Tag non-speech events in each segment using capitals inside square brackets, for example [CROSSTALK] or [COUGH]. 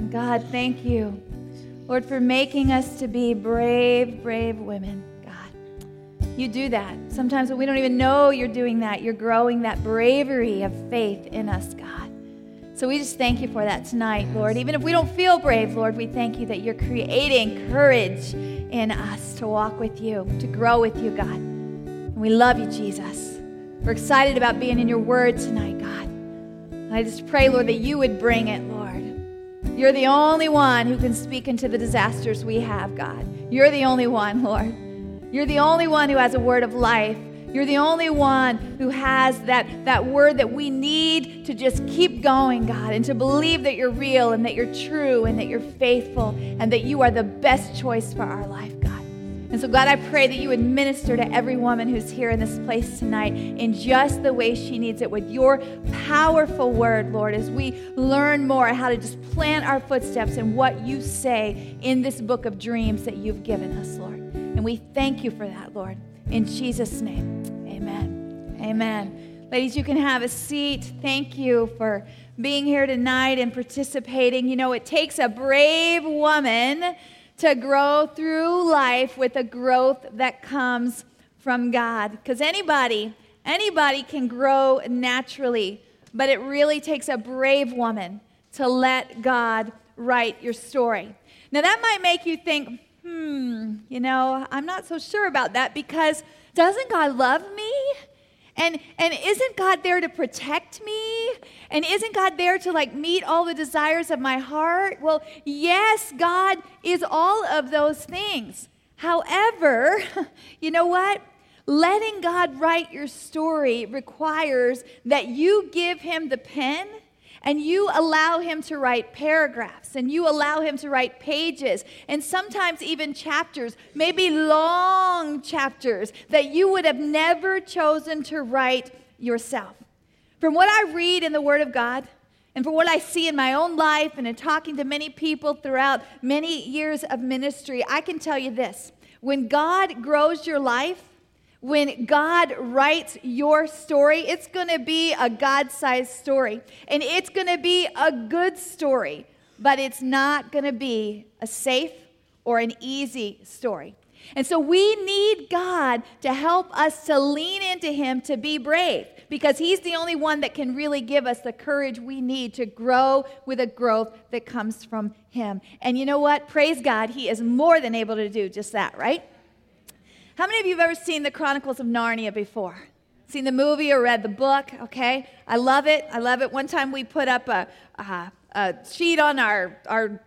Amen. God, thank you, Lord, for making us to be brave, brave women. God, you do that. Sometimes when we don't even know you're doing that, you're growing that bravery of faith in us, God. So we just thank you for that tonight, Lord. Even if we don't feel brave, Lord, we thank you that you're creating courage in us to walk with you, to grow with you, God. And we love you, Jesus. We're excited about being in your word tonight, God. And I just pray, Lord, that you would bring it, Lord. You're the only one who can speak into the disasters we have, God. You're the only one, Lord. You're the only one who has a word of life. You're the only one who has that, that word that we need to just keep going, God, and to believe that you're real and that you're true and that you're faithful and that you are the best choice for our life. And so, God, I pray that you would minister to every woman who's here in this place tonight in just the way she needs it with your powerful word, Lord, as we learn more how to just plant our footsteps in what you say in this book of dreams that you've given us, Lord. And we thank you for that, Lord. In Jesus' name, amen. Amen. Ladies, you can have a seat. Thank you for being here tonight and participating. You know, it takes a brave woman to grow through life with a growth that comes from God. Because anybody, anybody can grow naturally, but it really takes a brave woman to let God write your story. Now, that might make you think, hmm, you know, I'm not so sure about that because doesn't God love me? And, and isn't God there to protect me? And isn't God there to like meet all the desires of my heart? Well, yes, God is all of those things. However, [LAUGHS] you know what? Letting God write your story requires that you give him the pen and you allow him to write paragraphs and you allow him to write pages and sometimes even chapters, maybe long chapters that you would have never chosen to write yourself. From what I read in the Word of God, and from what I see in my own life and in talking to many people throughout many years of ministry, I can tell you this when God grows your life, when God writes your story, it's going to be a God sized story. And it's going to be a good story, but it's not going to be a safe or an easy story. And so we need God to help us to lean into Him to be brave because He's the only one that can really give us the courage we need to grow with a growth that comes from Him. And you know what? Praise God, He is more than able to do just that, right? How many of you have ever seen the Chronicles of Narnia before? Seen the movie or read the book? Okay, I love it. I love it. One time we put up a, a, a sheet on our, our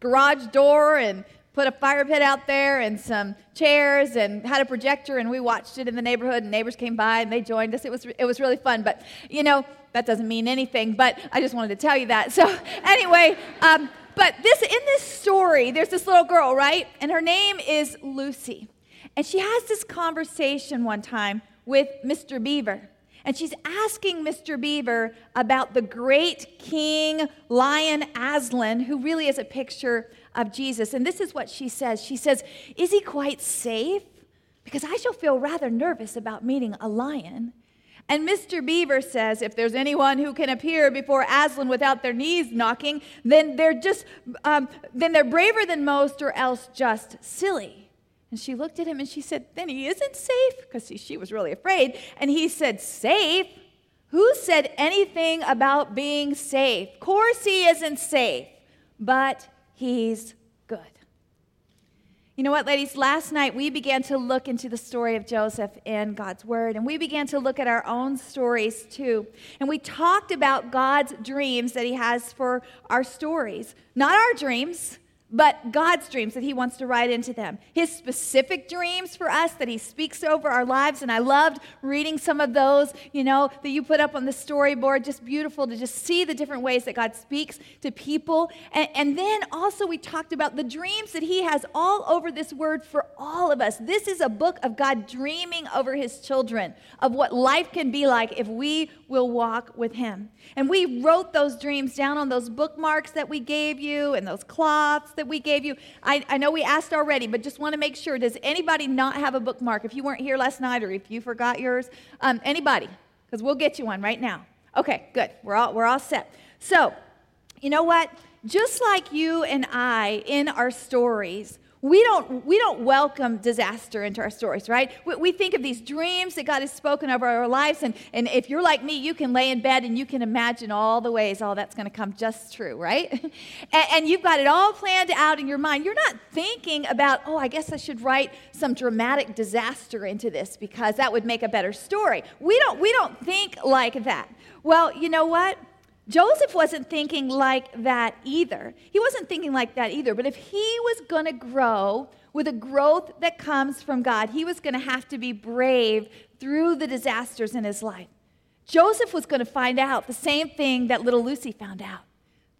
garage door and put a fire pit out there and some chairs and had a projector and we watched it in the neighborhood and neighbors came by and they joined us. It was, it was really fun. But, you know, that doesn't mean anything, but I just wanted to tell you that. [LAUGHS] So, anyway, um, but this in this story, there's this little girl, right? And her name is Lucy. And she has this conversation one time with Mr. Beaver. And she's asking Mr. Beaver about the great king lion Aslan, who really is a picture of Jesus. And this is what she says She says, Is he quite safe? Because I shall feel rather nervous about meeting a lion. And Mr. Beaver says, if there's anyone who can appear before Aslan without their knees knocking, then they're just, um, then they're braver than most, or else just silly. And she looked at him and she said, Then he isn't safe? Because she was really afraid. And he said, Safe? Who said anything about being safe? Of course he isn't safe, but he's good. You know what, ladies? Last night we began to look into the story of Joseph in God's Word, and we began to look at our own stories too. And we talked about God's dreams that He has for our stories. Not our dreams, but God's dreams that He wants to write into them. His specific dreams for us that He speaks over our lives. And I loved reading some of those, you know, that you put up on the storyboard. Just beautiful to just see the different ways that God speaks to people. And, and then also, we talked about the dreams that He has all over this word for all of us. This is a book of God dreaming over His children, of what life can be like if we will walk with Him. And we wrote those dreams down on those bookmarks that we gave you and those cloths that we gave you. I, I know we asked already, but just want to make sure does anybody not have a bookmark? If you weren't here last night or if you forgot yours, um, anybody? Because we'll get you one right now. Okay, good. We're all, we're all set. So, You know what? Just like you and I in our stories, we don't, we don't welcome disaster into our stories, right? We, we, think of these dreams that God has spoken over our lives, and, and if you're like me, you can lay in bed and you can imagine all the ways all that's going to come just true, right? [LAUGHS] and, and you've got it all planned out in your mind. You're not thinking about, oh, I guess I should write some dramatic disaster into this because that would make a better story. We don't, we don't think like that. Well, you know what? Joseph wasn't thinking like that either. He wasn't thinking like that either. But if he was going to grow with a growth that comes from God, he was going to have to be brave through the disasters in his life. Joseph was going to find out the same thing that little Lucy found out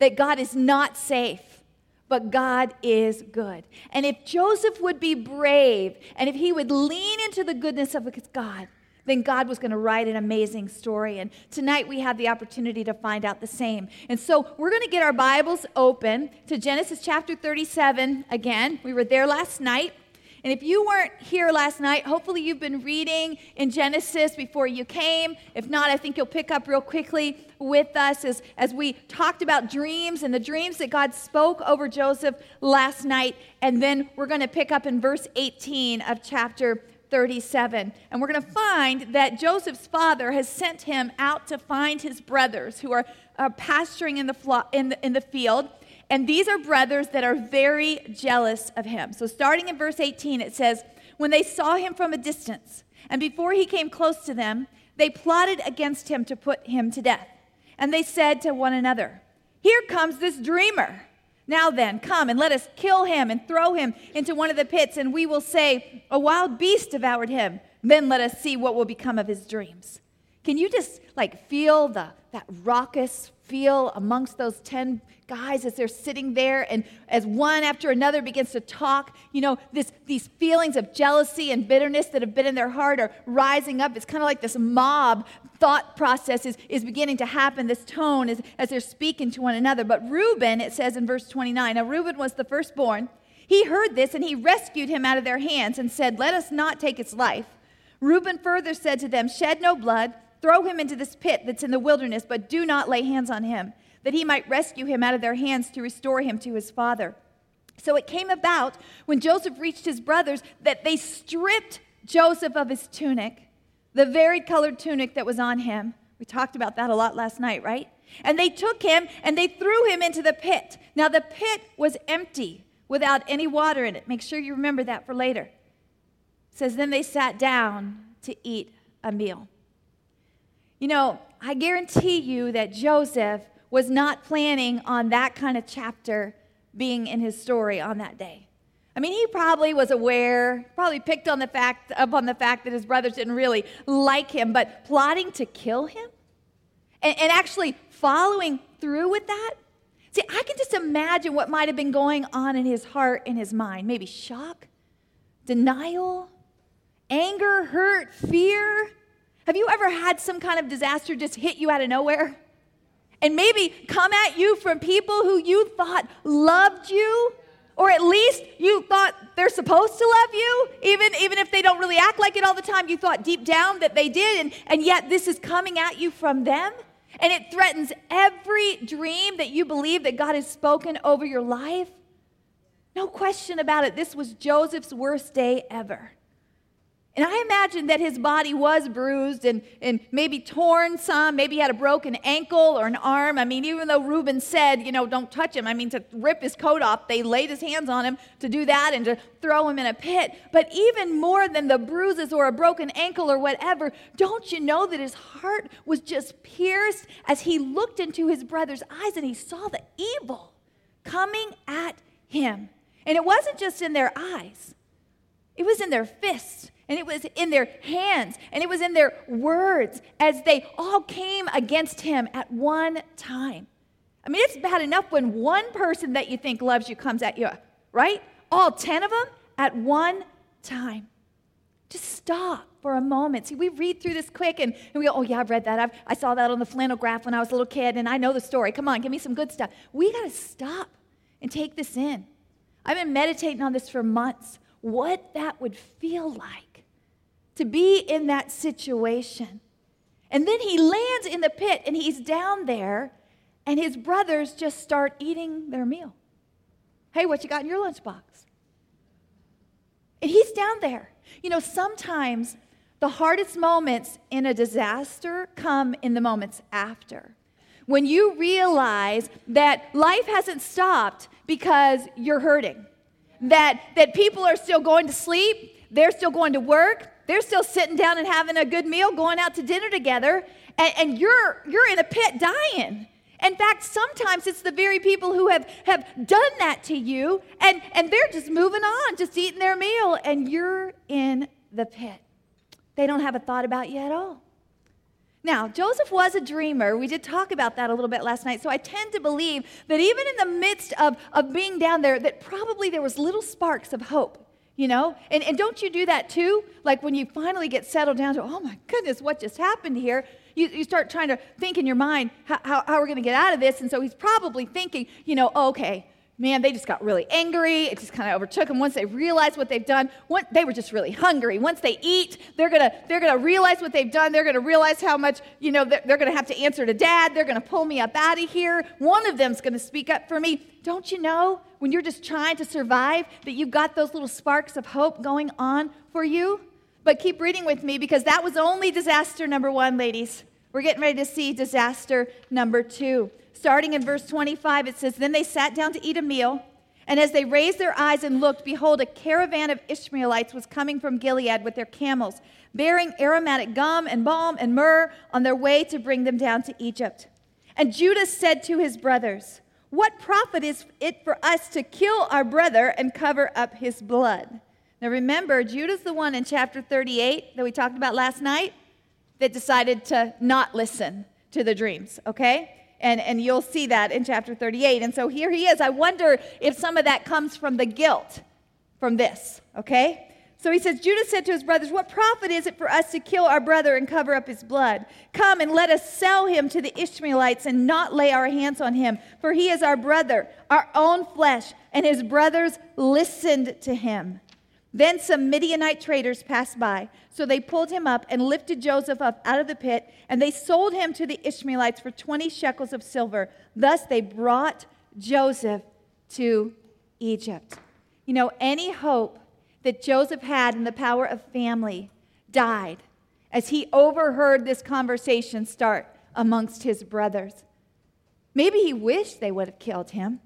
that God is not safe, but God is good. And if Joseph would be brave and if he would lean into the goodness of God, then God was going to write an amazing story. And tonight we have the opportunity to find out the same. And so we're going to get our Bibles open to Genesis chapter 37 again. We were there last night. And if you weren't here last night, hopefully you've been reading in Genesis before you came. If not, I think you'll pick up real quickly with us as, as we talked about dreams and the dreams that God spoke over Joseph last night. And then we're going to pick up in verse 18 of chapter 37. And we're going to find that Joseph's father has sent him out to find his brothers who are uh, pasturing in the, flo- in, the, in the field. And these are brothers that are very jealous of him. So, starting in verse 18, it says, When they saw him from a distance, and before he came close to them, they plotted against him to put him to death. And they said to one another, Here comes this dreamer. Now then, come and let us kill him and throw him into one of the pits, and we will say, A wild beast devoured him. Then let us see what will become of his dreams. Can you just like feel the that raucous feel amongst those 10 guys as they're sitting there and as one after another begins to talk you know this, these feelings of jealousy and bitterness that have been in their heart are rising up. It's kind of like this mob thought process is, is beginning to happen this tone is, as they're speaking to one another. But reuben it says in verse 29 now reuben was the firstborn. He heard this and he rescued him out of their hands and said let us not take its life reuben further said to them shed no blood. Throw him into this pit that's in the wilderness, but do not lay hands on him, that he might rescue him out of their hands to restore him to his father. So it came about when Joseph reached his brothers that they stripped Joseph of his tunic, the varied colored tunic that was on him. We talked about that a lot last night, right? And they took him and they threw him into the pit. Now the pit was empty without any water in it. Make sure you remember that for later. It says then they sat down to eat a meal. You know, I guarantee you that Joseph was not planning on that kind of chapter being in his story on that day. I mean, he probably was aware, probably picked on the fact upon the fact that his brothers didn't really like him, but plotting to kill him and, and actually following through with that. See, I can just imagine what might have been going on in his heart and his mind. Maybe shock, denial, anger, hurt, fear. Have you ever had some kind of disaster just hit you out of nowhere? And maybe come at you from people who you thought loved you, or at least you thought they're supposed to love you, even, even if they don't really act like it all the time, you thought deep down that they did, and, and yet this is coming at you from them. And it threatens every dream that you believe that God has spoken over your life. No question about it, this was Joseph's worst day ever. And I imagine that his body was bruised and, and maybe torn some. Maybe he had a broken ankle or an arm. I mean, even though Reuben said, you know, don't touch him, I mean, to rip his coat off, they laid his hands on him to do that and to throw him in a pit. But even more than the bruises or a broken ankle or whatever, don't you know that his heart was just pierced as he looked into his brother's eyes and he saw the evil coming at him? And it wasn't just in their eyes, it was in their fists and it was in their hands, and it was in their words as they all came against him at one time. I mean, it's bad enough when one person that you think loves you comes at you, right? All 10 of them at one time. Just stop for a moment. See, we read through this quick and, and we go, oh, yeah, I've read that. I've, I saw that on the flannel graph when I was a little kid, and I know the story. Come on, give me some good stuff. We got to stop and take this in. I've been meditating on this for months. What that would feel like to be in that situation. And then he lands in the pit and he's down there and his brothers just start eating their meal. Hey, what you got in your lunchbox? And he's down there. You know, sometimes the hardest moments in a disaster come in the moments after. When you realize that life hasn't stopped because you're hurting, that, that people are still going to sleep, they're still going to work, they're still sitting down and having a good meal, going out to dinner together, and, and you're, you're in a pit dying. In fact, sometimes it's the very people who have, have done that to you, and, and they're just moving on, just eating their meal, and you're in the pit. They don't have a thought about you at all. Now, Joseph was a dreamer. We did talk about that a little bit last night. So I tend to believe that even in the midst of, of being down there, that probably there was little sparks of hope, you know? And, and don't you do that too? Like when you finally get settled down to, oh my goodness, what just happened here? You, you start trying to think in your mind how, how, how we're going to get out of this. And so he's probably thinking, you know, oh, okay, man, they just got really angry. It just kind of overtook them. Once they realize what they've done, one, they were just really hungry. Once they eat, they're gonna they're gonna realize what they've done. They're gonna realize how much you know they're, they're gonna have to answer to dad. They're gonna pull me up out of here. One of them's gonna speak up for me. Don't you know when you're just trying to survive that you've got those little sparks of hope going on for you? But keep reading with me because that was only disaster number one, ladies. We're getting ready to see disaster number two. Starting in verse 25, it says, Then they sat down to eat a meal. And as they raised their eyes and looked, behold, a caravan of Ishmaelites was coming from Gilead with their camels, bearing aromatic gum and balm and myrrh on their way to bring them down to Egypt. And Judah said to his brothers, What profit is it for us to kill our brother and cover up his blood? Now remember, Judah's the one in chapter 38 that we talked about last night that decided to not listen to the dreams, okay? And, and you'll see that in chapter 38. And so here he is. I wonder if some of that comes from the guilt from this, okay? So he says, Judah said to his brothers, What profit is it for us to kill our brother and cover up his blood? Come and let us sell him to the Ishmaelites and not lay our hands on him, for he is our brother, our own flesh. And his brothers listened to him. Then some Midianite traders passed by. So they pulled him up and lifted Joseph up out of the pit, and they sold him to the Ishmaelites for 20 shekels of silver. Thus they brought Joseph to Egypt. You know, any hope that Joseph had in the power of family died as he overheard this conversation start amongst his brothers. Maybe he wished they would have killed him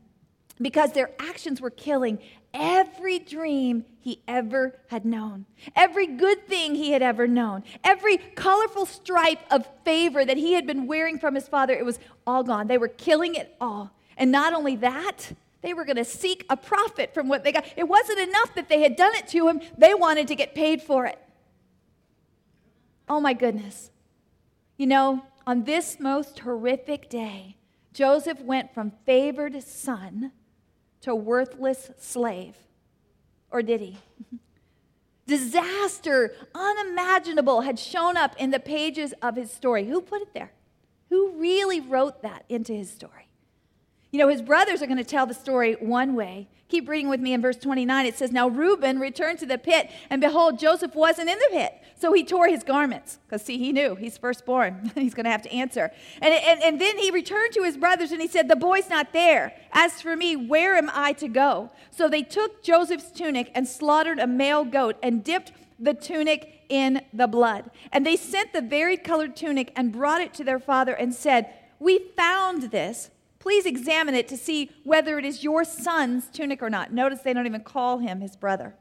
because their actions were killing every dream he ever had known, every good thing he had ever known, every colorful stripe of favor that he had been wearing from his father, it was all gone. They were killing it all. And not only that, they were going to seek a profit from what they got. It wasn't enough that they had done it to him, they wanted to get paid for it. Oh my goodness. You know, on this most horrific day, Joseph went from favored son to a worthless slave. Or did he? [LAUGHS] Disaster, unimaginable, had shown up in the pages of his story. Who put it there? Who really wrote that into his story? You know, his brothers are going to tell the story one way. Keep reading with me in verse 29. It says, Now Reuben returned to the pit, and behold, Joseph wasn't in the pit. So he tore his garments, because see, he knew he's firstborn. [LAUGHS] he's going to have to answer. And, and, and then he returned to his brothers, and he said, The boy's not there. As for me, where am I to go? So they took Joseph's tunic and slaughtered a male goat and dipped the tunic in the blood. And they sent the varied colored tunic and brought it to their father and said, We found this Please examine it to see whether it is your son's tunic or not. Notice they don't even call him his brother.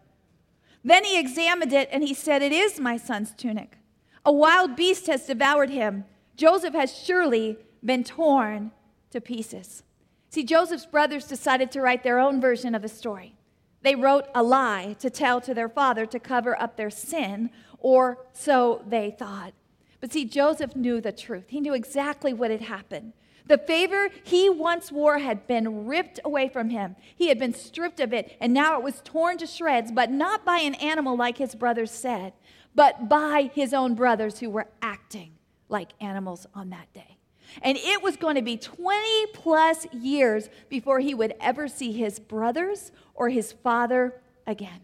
Then he examined it and he said, It is my son's tunic. A wild beast has devoured him. Joseph has surely been torn to pieces. See, Joseph's brothers decided to write their own version of the story. They wrote a lie to tell to their father to cover up their sin, or so they thought. But see, Joseph knew the truth. He knew exactly what had happened. The favor he once wore had been ripped away from him. He had been stripped of it, and now it was torn to shreds, but not by an animal like his brothers said, but by his own brothers who were acting like animals on that day. And it was going to be 20 plus years before he would ever see his brothers or his father again.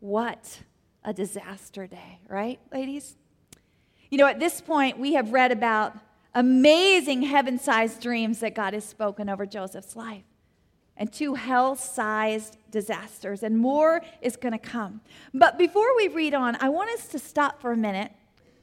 What a disaster day, right, ladies? You know, at this point, we have read about amazing heaven sized dreams that God has spoken over Joseph's life, and two hell sized disasters, and more is going to come. But before we read on, I want us to stop for a minute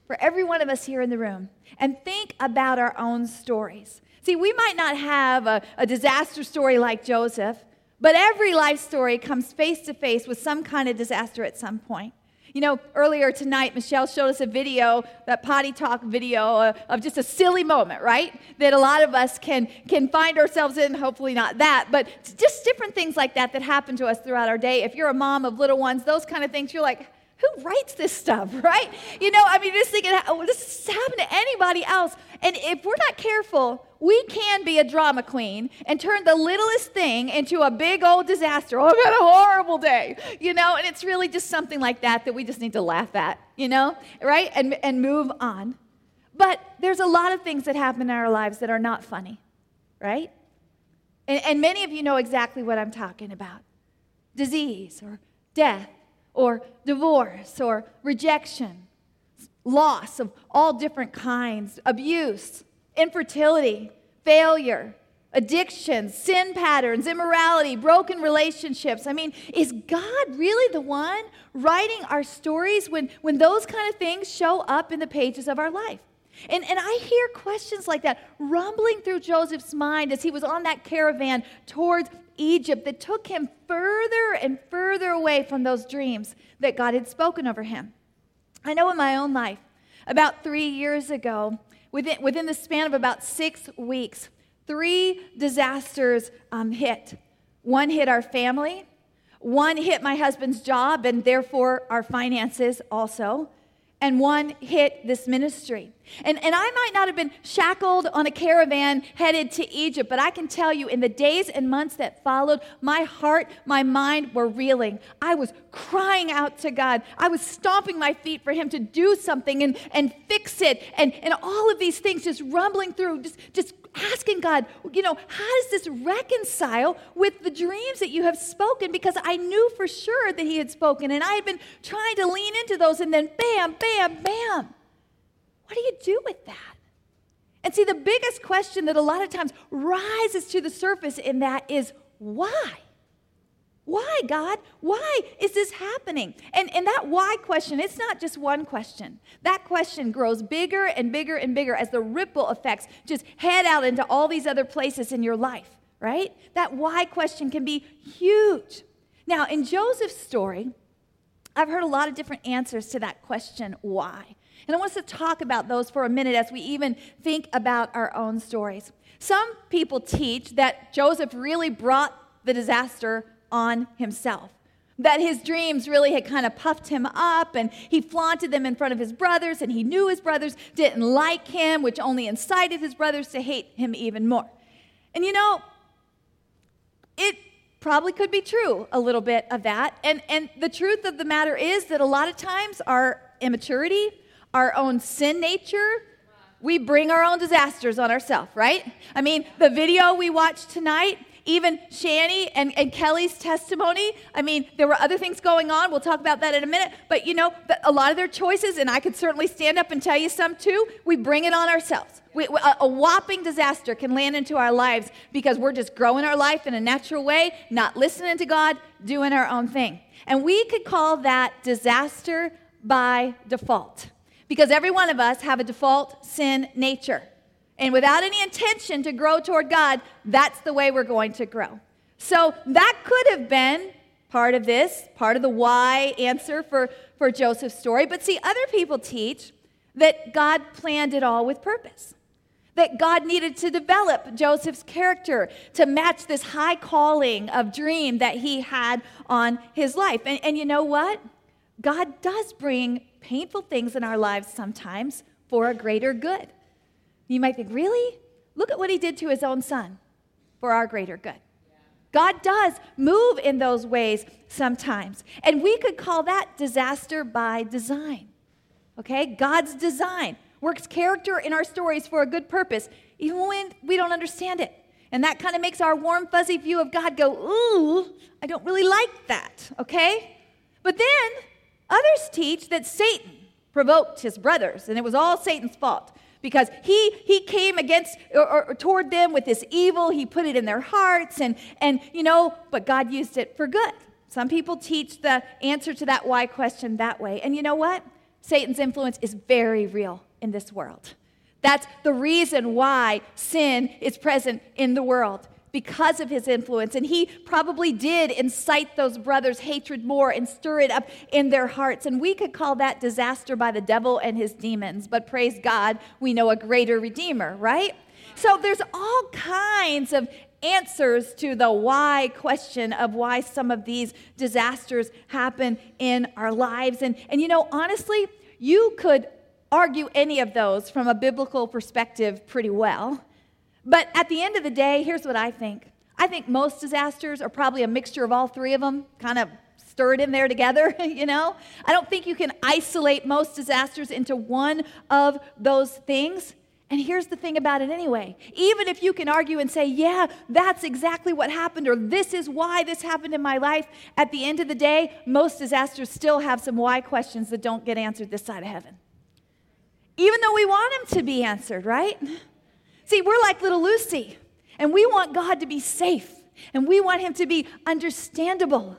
for every one of us here in the room and think about our own stories. See, we might not have a, a disaster story like Joseph, but every life story comes face to face with some kind of disaster at some point. You know, earlier tonight, Michelle showed us a video, that potty talk video uh, of just a silly moment, right? That a lot of us can, can find ourselves in, hopefully not that, but just different things like that that happen to us throughout our day. If you're a mom of little ones, those kind of things, you're like, who writes this stuff, [LAUGHS] right? You know, I mean, just thinking, oh, this happen to anybody else. And if we're not careful, we can be a drama queen and turn the littlest thing into a big old disaster. Oh, I've had a horrible day, you know, and it's really just something like that that we just need to laugh at, you know, right? And, and move on. But there's a lot of things that happen in our lives that are not funny, right? And, and many of you know exactly what I'm talking about disease or death or divorce or rejection, loss of all different kinds, abuse infertility, failure, addiction, sin patterns, immorality, broken relationships. I mean, is God really the one writing our stories when, when those kind of things show up in the pages of our life? And, and I hear questions like that rumbling through Joseph's mind as he was on that caravan towards Egypt that took him further and further away from those dreams that God had spoken over him. I know in my own life, about three years ago, Within, within the span of about six weeks, three disasters um, hit. One hit our family, one hit my husband's job and therefore our finances also and one hit this ministry. And, and I might not have been shackled on a caravan headed to Egypt, but I can tell you in the days and months that followed, my heart, my mind were reeling. I was crying out to God. I was stomping my feet for Him to do something and, and fix it. And, and all of these things just rumbling through, just, just asking God, you know, how does this reconcile with the dreams that you have spoken? Because I knew for sure that He had spoken, and I had been trying to lean into those, and then bam, bam, bam. What do you do with that? And see, the biggest question that a lot of times rises to the surface in that is why? Why, God? Why is this happening? And, and that why question, it's not just one question. That question grows bigger and bigger and bigger as the ripple effects just head out into all these other places in your life, right? That why question can be huge. Now, in Joseph's story, I've heard a lot of different answers to that question, why? And I want us to talk about those for a minute as we even think about our own stories. Some people teach that Joseph really brought the disaster on himself. That his dreams really had kind of puffed him up and he flaunted them in front of his brothers, and he knew his brothers didn't like him, which only incited his brothers to hate him even more. And you know, it probably could be true a little bit of that. And, and the truth of the matter is that a lot of times our immaturity, our own sin nature, we bring our own disasters on ourselves, right? I mean, the video we watched tonight, even Shani and, and Kelly's testimony. I mean, there were other things going on. We'll talk about that in a minute. But you know, a lot of their choices, and I could certainly stand up and tell you some too, we bring it on ourselves. We, a, a whopping disaster can land into our lives because we're just growing our life in a natural way, not listening to God, doing our own thing. And we could call that disaster by default because every one of us have a default sin nature. And without any intention to grow toward God, that's the way we're going to grow. So that could have been part of this, part of the why answer for, for Joseph's story. But see, other people teach that God planned it all with purpose. That God needed to develop Joseph's character to match this high calling of dream that he had on his life. And, and you know what? God does bring painful things in our lives sometimes for a greater good. You might think, really? Look at what he did to his own son for our greater good. God does move in those ways sometimes. And we could call that disaster by design. Okay? God's design works character in our stories for a good purpose, even when we don't understand it. And that kind of makes our warm, fuzzy view of God go, ooh, I don't really like that. Okay? But then others teach that Satan provoked his brothers, and it was all Satan's fault. Because he he came against or, or, toward them with this evil. He put it in their hearts and and you know but god used it for good. Some people teach the answer to that why question that way. And you know what? Satan's influence is very real in this world. That's the reason why sin is present in the world because of his influence. And he probably did incite those brothers' hatred more and stir it up in their hearts. And we could call that disaster by the devil and his demons. But praise God, we know a greater Redeemer, right? So there's all kinds of answers to the why question of why some of these disasters happen in our lives. And, and you know, honestly, you could argue any of those from a biblical perspective pretty well. But at the end of the day, here's what I think I think most disasters are probably a mixture of all three of them, kind of stirred in there together, [LAUGHS] you know? I don't think you can isolate most disasters into one of those things. And here's the thing about it anyway. Even if you can argue and say, yeah, that's exactly what happened, or this is why this happened in my life, at the end of the day, most disasters still have some why questions that don't get answered this side of heaven. Even though we want them to be answered, right? See, we're like little Lucy, and we want God to be safe, and we want Him to be understandable.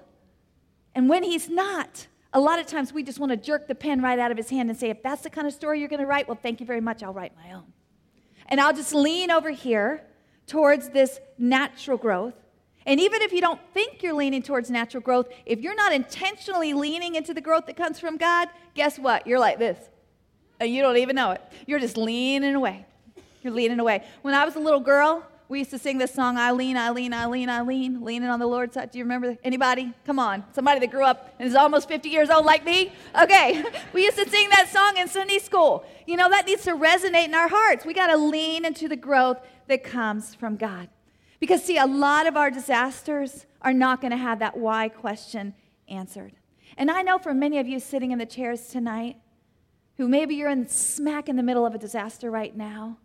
And when He's not, a lot of times we just want to jerk the pen right out of His hand and say, if that's the kind of story you're going to write, well, thank you very much, I'll write my own. And I'll just lean over here towards this natural growth. And even if you don't think you're leaning towards natural growth, if you're not intentionally leaning into the growth that comes from God, guess what? You're like this. And you don't even know it. You're just leaning away. You're leaning away. When I was a little girl, we used to sing this song, I lean, I lean, I lean, I lean, leaning on the Lord's side. Do you remember anybody? Come on. Somebody that grew up and is almost 50 years old like me? Okay. [LAUGHS] we used to sing that song in Sunday school. You know, that needs to resonate in our hearts. We got to lean into the growth that comes from God. Because, see, a lot of our disasters are not going to have that why question answered. And I know for many of you sitting in the chairs tonight, who maybe you're in smack in the middle of a disaster right now,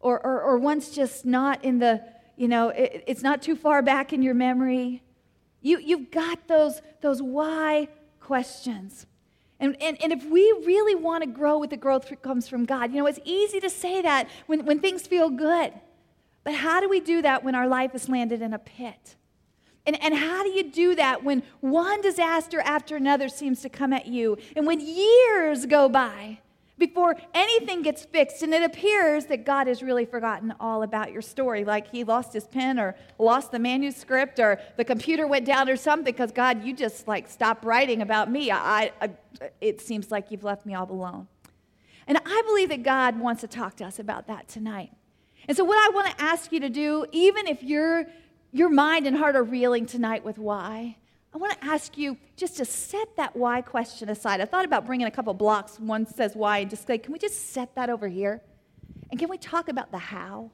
or, or, or one's just not in the, you know, it, it's not too far back in your memory. You, you've got those, those why questions. And, and, and if we really want to grow with the growth that comes from God, you know, it's easy to say that when, when things feel good. But how do we do that when our life is landed in a pit? And, and how do you do that when one disaster after another seems to come at you? And when years go by before anything gets fixed. And it appears that God has really forgotten all about your story, like he lost his pen or lost the manuscript or the computer went down or something, because God, you just like stopped writing about me. I, I, it seems like you've left me all alone. And I believe that God wants to talk to us about that tonight. And so, what I want to ask you to do, even if your, your mind and heart are reeling tonight with why, I want to ask you just to set that why question aside. I thought about bringing a couple blocks. One says why, and just say, can we just set that over here? And can we talk about the how?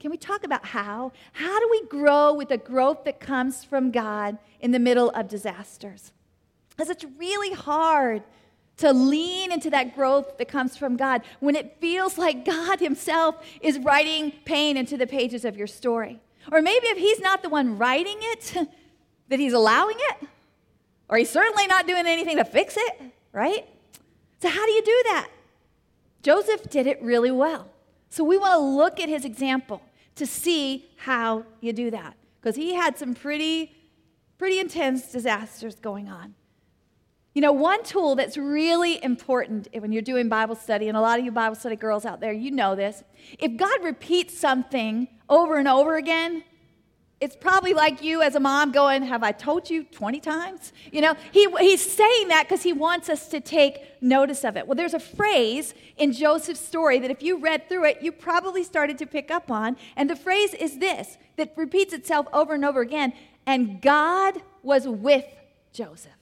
Can we talk about how? How do we grow with the growth that comes from God in the middle of disasters? Because it's really hard to lean into that growth that comes from God when it feels like God Himself is writing pain into the pages of your story. Or maybe if He's not the one writing it, [LAUGHS] that he's allowing it, or he's certainly not doing anything to fix it, right? So, how do you do that? Joseph did it really well. So, we want to look at his example to see how you do that because he had some pretty, pretty intense disasters going on. You know, one tool that's really important when you're doing Bible study, and a lot of you Bible study girls out there, you know this. If God repeats something over and over again, it's probably like you as a mom going, Have I told you 20 times? You know, he, he's saying that because he wants us to take notice of it. Well, there's a phrase in Joseph's story that if you read through it, you probably started to pick up on. And the phrase is this that repeats itself over and over again. And God was with Joseph.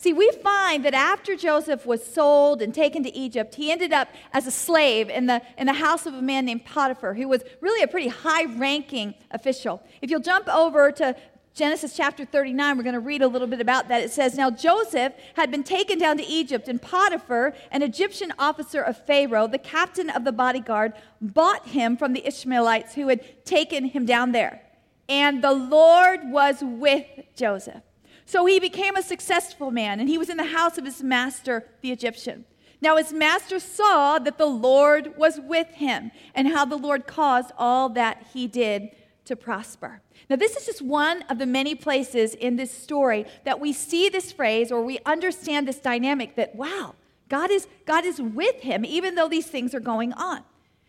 See, we find that after Joseph was sold and taken to Egypt, he ended up as a slave in the, in the house of a man named Potiphar, who was really a pretty high ranking official. If you'll jump over to Genesis chapter 39, we're going to read a little bit about that. It says, Now Joseph had been taken down to Egypt, and Potiphar, an Egyptian officer of Pharaoh, the captain of the bodyguard, bought him from the Ishmaelites who had taken him down there. And the Lord was with Joseph so he became a successful man, and he was in the house of his master, the Egyptian. Now his master saw that the Lord was with him and how the Lord caused all that he did to prosper. Now, this is just one of the many places in this story that we see this phrase or we understand this dynamic that, wow, God is, God is with him even though these things are going on.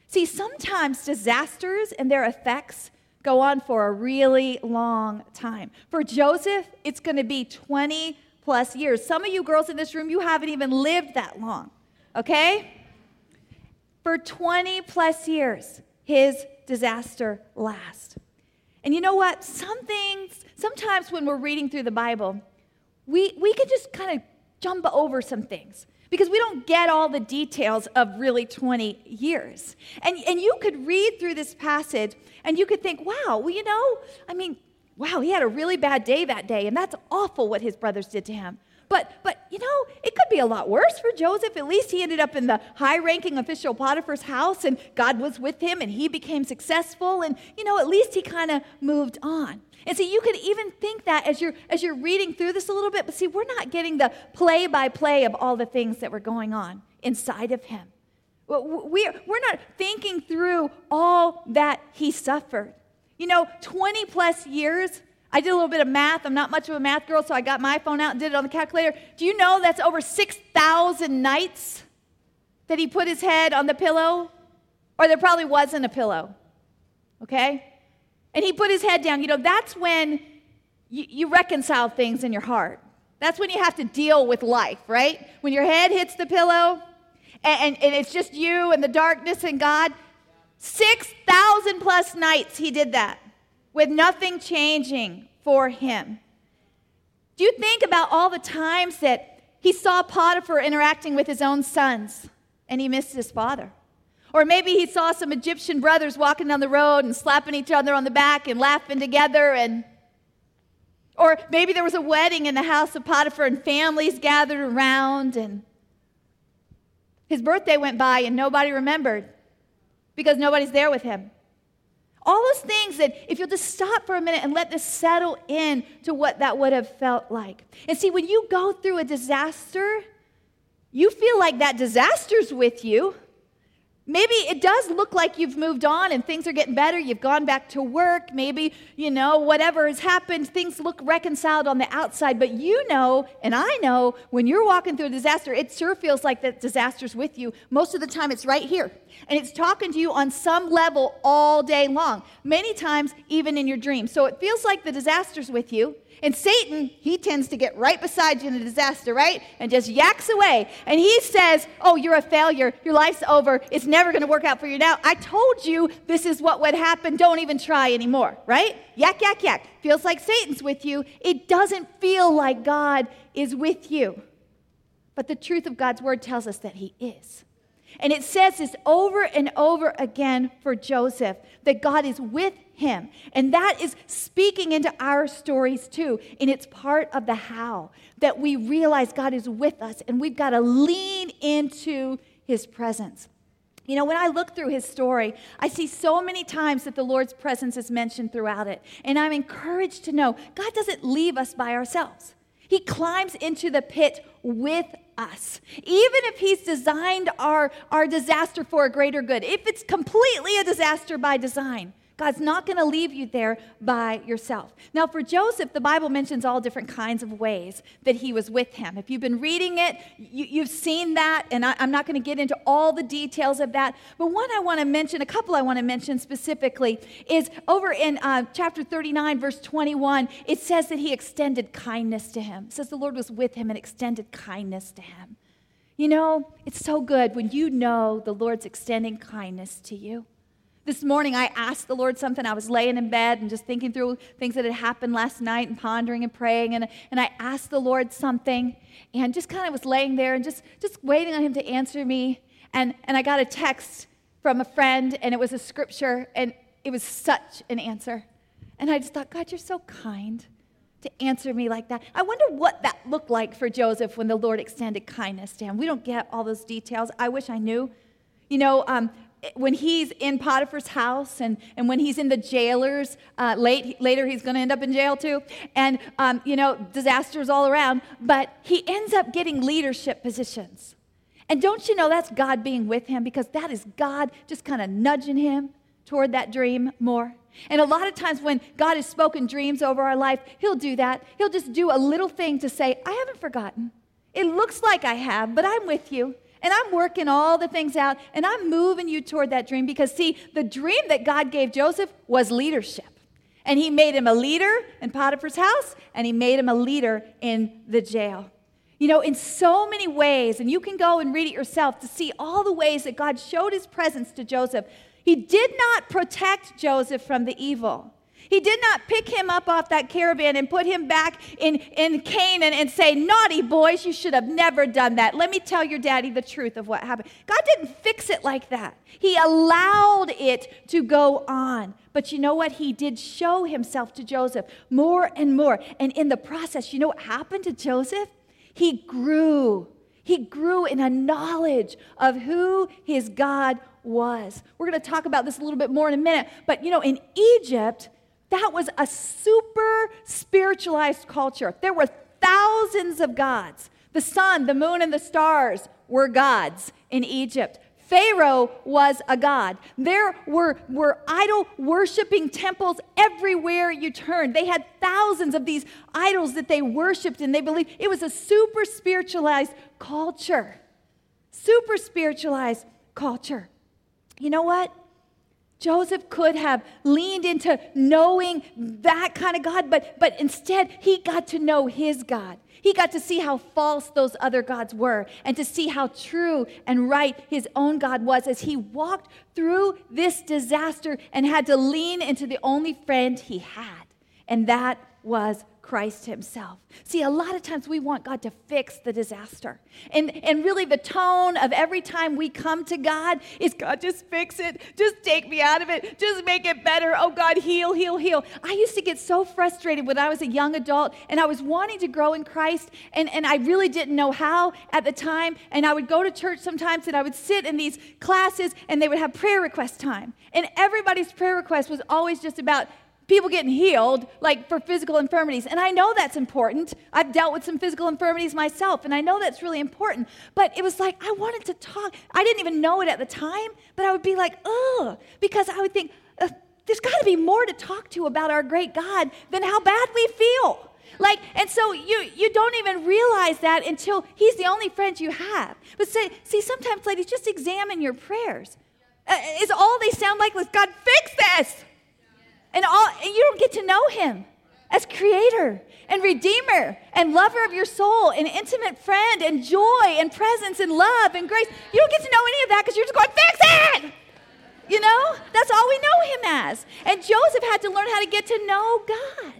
See, sometimes disasters and their effects go on for a really long time. For Joseph, it's going to be 20 plus years. Some of you girls in this room, you haven't even lived that long okay? For 20 plus years, his disaster lasts. And you know what? Some things, sometimes when we're reading through the Bible, we, we can just kind of jump over some things because we don't get all the details of really 20 years. And, and you could read through this passage and you could think, wow, well, you know, I mean, wow, he had a really bad day that day, and that's awful what his brothers did to him. But, but you know, it could be a lot worse for Joseph. At least he ended up in the high ranking official Potiphar's house and God was with him and he became successful. And, you know, at least he kind of moved on. And see, you could even think that as you're, as you're reading through this a little bit, but see, we're not getting the play by play of all the things that were going on inside of him. We're, we're not thinking through all that he suffered. You know, 20 plus years I did a little bit of math. I'm not much of a math girl, so I got my phone out and did it on the calculator. Do you know that's over 6,000 nights that he put his head on the pillow? Or there probably wasn't a pillow, okay? And he put his head down. You know, that's when you, you reconcile things in your heart. That's when you have to deal with life, right? When your head hits the pillow and, and, and it's just you and the darkness and God. 6,000 plus nights he did that with nothing changing for him. Do you think about all the times that he saw Potiphar interacting with his own sons and he missed his father? Or maybe he saw some Egyptian brothers walking down the road and slapping each other on the back and laughing together and or maybe there was a wedding in the house of Potiphar and families gathered around and his birthday went by and nobody remembered because nobody's there with him. All those things that, if you'll just stop for a minute and let this settle in to what that would have felt like. And see, when you go through a disaster, you feel like that disaster's with you. Maybe it does look like you've moved on and things are getting better. You've gone back to work. Maybe, you know, whatever has happened, things look reconciled on the outside. But you know, and I know, when you're walking through a disaster, it sure feels like that disaster's with you. Most of the time, it's right here. And it's talking to you on some level all day long, many times, even in your dreams. So it feels like the disaster's with you. And Satan, he tends to get right beside you in a disaster, right? And just yaks away. And he says, Oh, you're a failure. Your life's over. It's never going to work out for you now. I told you this is what would happen. Don't even try anymore, right? Yak, yak, yak. Feels like Satan's with you. It doesn't feel like God is with you. But the truth of God's word tells us that he is. And it says this over and over again for Joseph that God is with him. And that is speaking into our stories too. And it's part of the how that we realize God is with us and we've got to lean into his presence. You know, when I look through his story, I see so many times that the Lord's presence is mentioned throughout it. And I'm encouraged to know God doesn't leave us by ourselves. He climbs into the pit with us. Even if He's designed our, our disaster for a greater good, if it's completely a disaster by design, God's not going to leave you there by yourself. Now, for Joseph, the Bible mentions all different kinds of ways that he was with him. If you've been reading it, you, have seen that, and I, am not going to get into all the details of that. But one I want to mention, a couple I want to mention specifically, is over in uh, chapter 39, verse 21, it says that he extended kindness to him. It says the Lord was with him and extended kindness to him. You know, it's so good when you know the Lord's extending kindness to you. This morning, I asked the Lord something. I was laying in bed and just thinking through things that had happened last night and pondering and praying. And, and I asked the Lord something and just kind of was laying there and just, just waiting on Him to answer me. And, and I got a text from a friend, and it was a scripture, and it was such an answer. And I just thought, God, you're so kind to answer me like that. I wonder what that looked like for Joseph when the Lord extended kindness to him. We don't get all those details. I wish I knew. You know, um, when he's in Potiphar's house and, and when he's in the jailers, uh, late, later he's going to end up in jail too. And, um, you know, disasters all around. But he ends up getting leadership positions. And don't you know that's God being with him because that is God just kind of nudging him toward that dream more? And a lot of times when God has spoken dreams over our life, He'll do that. He'll just do a little thing to say, I haven't forgotten. It looks like I have, but I'm with you. And I'm working all the things out and I'm moving you toward that dream because, see, the dream that God gave Joseph was leadership. And He made him a leader in Potiphar's house and He made him a leader in the jail. You know, in so many ways, and you can go and read it yourself to see all the ways that God showed His presence to Joseph. He did not protect Joseph from the evil. He did not pick him up off that caravan and put him back in, in Canaan and say, Naughty boys, you should have never done that. Let me tell your daddy the truth of what happened. God didn't fix it like that. He allowed it to go on. But you know what? He did show himself to Joseph more and more. And in the process, you know what happened to Joseph? He grew. He grew in a knowledge of who his God was. We're going to talk about this a little bit more in a minute. But you know, in Egypt, that was a super spiritualized culture. There were thousands of gods. The sun, the moon, and the stars were gods in Egypt. Pharaoh was a god. There were, were idol worshiping temples everywhere you turned. They had thousands of these idols that they worshiped and they believed. It was a super spiritualized culture. Super spiritualized culture. You know what? Joseph could have leaned into knowing that kind of God, but, but instead he got to know his God. He got to see how false those other gods were and to see how true and right his own God was as he walked through this disaster and had to lean into the only friend he had, and that was Christ Himself. See, a lot of times we want God to fix the disaster. And, and really, the tone of every time we come to God is God, just fix it. Just take me out of it. Just make it better. Oh, God, heal, heal, heal. I used to get so frustrated when I was a young adult and I was wanting to grow in Christ, and, and I really didn't know how at the time. And I would go to church sometimes and I would sit in these classes and they would have prayer request time. And everybody's prayer request was always just about people getting healed, like for physical infirmities. And I know that's important. I've dealt with some physical infirmities myself, and I know that's really important. But it was like I wanted to talk. I didn't even know it at the time, but I would be like, oh, because I would think, uh, there's got to be more to talk to about our great God than how bad we feel. Like, and so you you don't even realize that until he's the only friend you have. But say, see, sometimes, ladies, just examine your prayers. Uh, is all they sound like was God fix this? And, all, and you don't get to know him as creator and redeemer and lover of your soul and intimate friend and joy and presence and love and grace. You don't get to know any of that because you're just going, fix it! You know? That's all we know him as. And Joseph had to learn how to get to know God.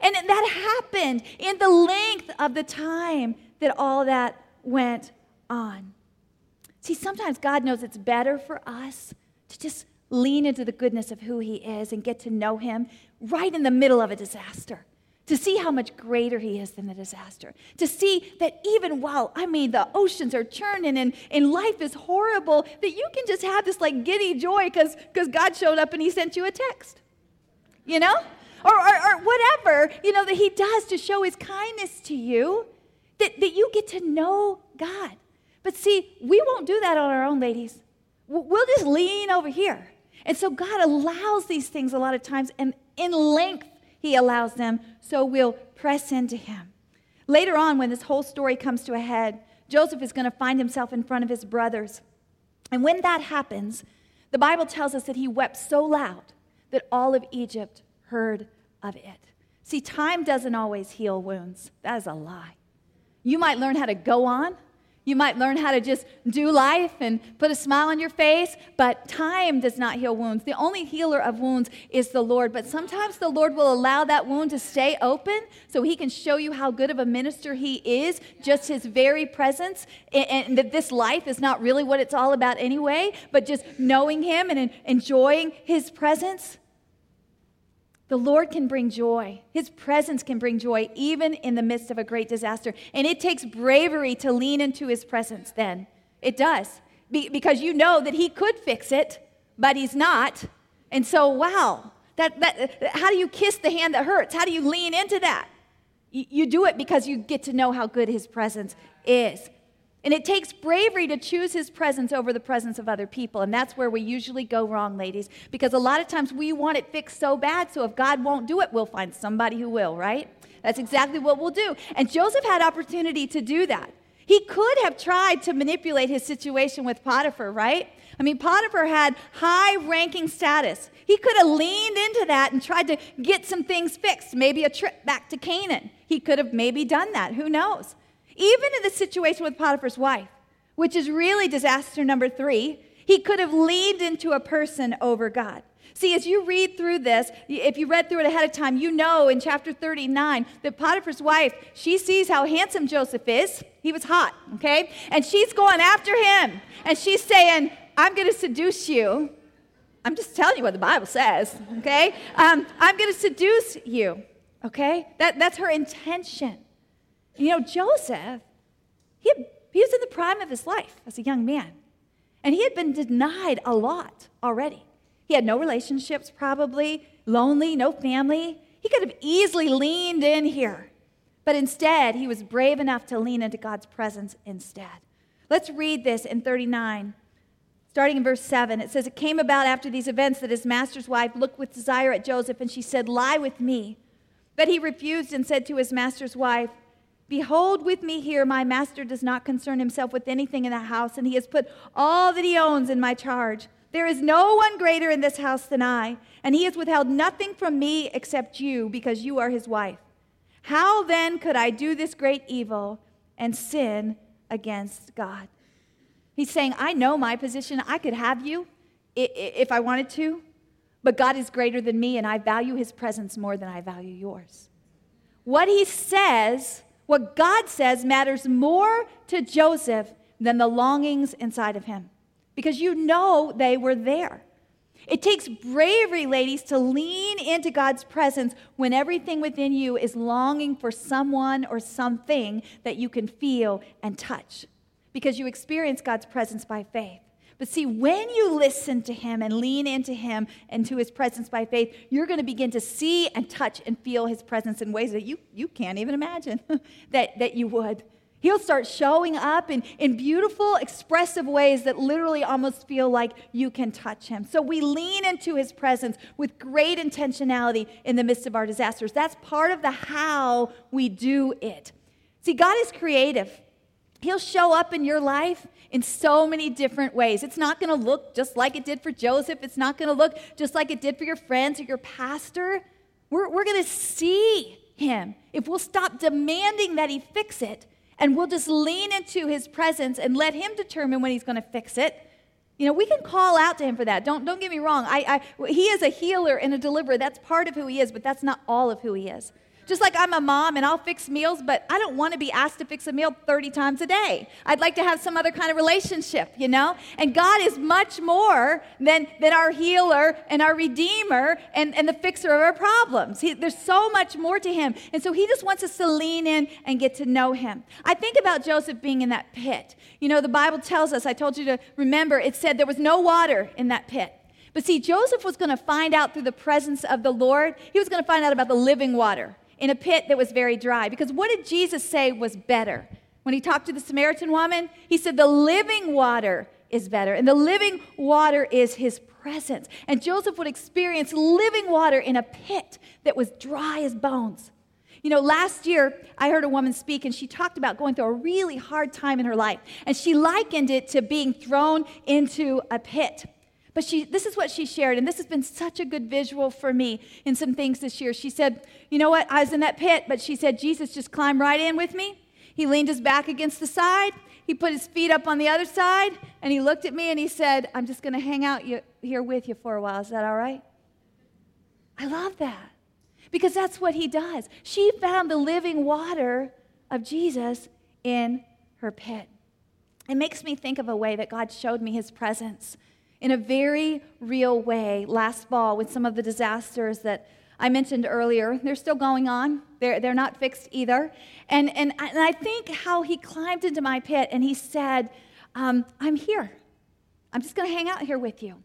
And that happened in the length of the time that all that went on. See, sometimes God knows it's better for us to just lean into the goodness of who He is and get to know Him right in the middle of a disaster. To see how much greater he is than the disaster. To see that even while, I mean, the oceans are churning and, and life is horrible, that you can just have this like giddy joy because God showed up and he sent you a text. You know? Or, or, or whatever, you know, that he does to show his kindness to you, that, that you get to know God. But see, we won't do that on our own, ladies. We'll just lean over here and so God allows these things a lot of times, and in length, He allows them, so we'll press into Him. Later on, when this whole story comes to a head, Joseph is going to find himself in front of his brothers. And when that happens, the Bible tells us that he wept so loud that all of Egypt heard of it. See, time doesn't always heal wounds. That is a lie. You might learn how to go on, you might learn how to just do life and put a smile on your face, but time does not heal wounds. The only healer of wounds is the Lord. But sometimes the Lord will allow that wound to stay open so he can show you how good of a minister he is, just his very presence, and, that this life is not really what it's all about anyway, but just knowing him and enjoying his presence. The Lord can bring joy. His presence can bring joy even in the midst of a great disaster. And it takes bravery to lean into his presence then. It does. Be- because you know that he could fix it, but he's not. And so, wow, that, that, how do you kiss the hand that hurts? How do you lean into that? You, you do it because you get to know how good his presence is. And it takes bravery to choose his presence over the presence of other people. And that's where we usually go wrong, ladies, because a lot of times we want it fixed so bad, so if God won't do it, we'll find somebody who will, right? That's exactly what we'll do. And Joseph had opportunity to do that. He could have tried to manipulate his situation with Potiphar, right? I mean, Potiphar had high ranking status. He could have leaned into that and tried to get some things fixed, maybe a trip back to Canaan. He could have maybe done that. Who knows? Even in the situation with Potiphar's wife, which is really disaster number three, he could have leaned into a person over God. See, as you read through this, if you read through it ahead of time, you know in chapter 39 that Potiphar's wife, she sees how handsome Joseph is. He was hot, okay? And she's going after him. And she's saying, I'm going to seduce you. I'm just telling you what the Bible says, okay? Um, I'm going to seduce you, okay? That, that's her intention. You know, Joseph, he, he was in the prime of his life as a young man, and he had been denied a lot already. He had no relationships, probably, lonely, no family. He could have easily leaned in here, but instead, he was brave enough to lean into God's presence instead. Let's read this in 39. Starting in verse 7, it says, It came about after these events that his master's wife looked with desire at Joseph, and she said, Lie with me. But he refused and said to his master's wife, Behold, with me here, my master does not concern himself with anything in the house, and he has put all that he owns in my charge. There is no one greater in this house than I, and he has withheld nothing from me except you, because you are his wife. How then could I do this great evil and sin against God? He's saying, I know my position. I could have you if I wanted to, but God is greater than me, and I value his presence more than I value yours. What he says what God says matters more to Joseph than the longings inside of him because you know they were there. It takes bravery, ladies, to lean into God's presence when everything within you is longing for someone or something that you can feel and touch because you experience God's presence by faith. But see, when you listen to Him and lean into Him and to His presence by faith, you're going to begin to see and touch and feel His presence in ways that you, you can't even imagine [LAUGHS] that, that you would. He'll start showing up in, in beautiful, expressive ways that literally almost feel like you can touch Him. So we lean into His presence with great intentionality in the midst of our disasters. That's part of the how we do it. See, God is creative. He'll show up in your life in so many different ways. It's not going to look just like it did for Joseph, it's not going to look just like it did for your friends or your pastor. We're, we're going to see him if we'll stop demanding that he fix it and we'll just lean into his presence and let him determine when he's going to fix it. You know, we can call out to him for that. Don't, don't get me wrong. I, I, he is a healer and a deliverer. That's part of who he is, but that's not all of who he is. Just like I'm a mom and I'll fix meals, but I don't want to be asked to fix a meal 30 times a day. I'd like to have some other kind of relationship, you know? And God is much more than, than our healer and our redeemer and, and the fixer of our problems. He, there's so much more to him. And so he just wants us to lean in and get to know him. I think about Joseph being in that pit. You know, the Bible tells us, I told you to remember, it said there was no water in that pit. But see, Joseph was going to find out through the presence of the Lord, he was going to find out about the living water in a pit that was very dry. Because what did Jesus say was better? When he talked to the Samaritan woman, he said, The living water is better. And the living water is his presence. And Joseph would experience living water in a pit that was dry as bones. You know, last year I heard a woman speak and she talked about going through a really hard time in her life. And she likened it to being thrown into a pit. But she, this is what she shared, and this has been such a good visual for me in some things this year. She said, You know what? I was in that pit, but she said, Jesus just climbed right in with me. He leaned his back against the side, he put his feet up on the other side, and he looked at me and he said, I'm just going to hang out here with you for a while. Is that all right? I love that because that's what he does. She found the living water of Jesus in her pit. It makes me think of a way that God showed me his presence in a very real way last fall with some of the disasters that I mentioned earlier. They're still going on, they're, they're not fixed either. And, and, and I think how he climbed into my pit and he said, um, I'm here. I'm just going to hang out here with you.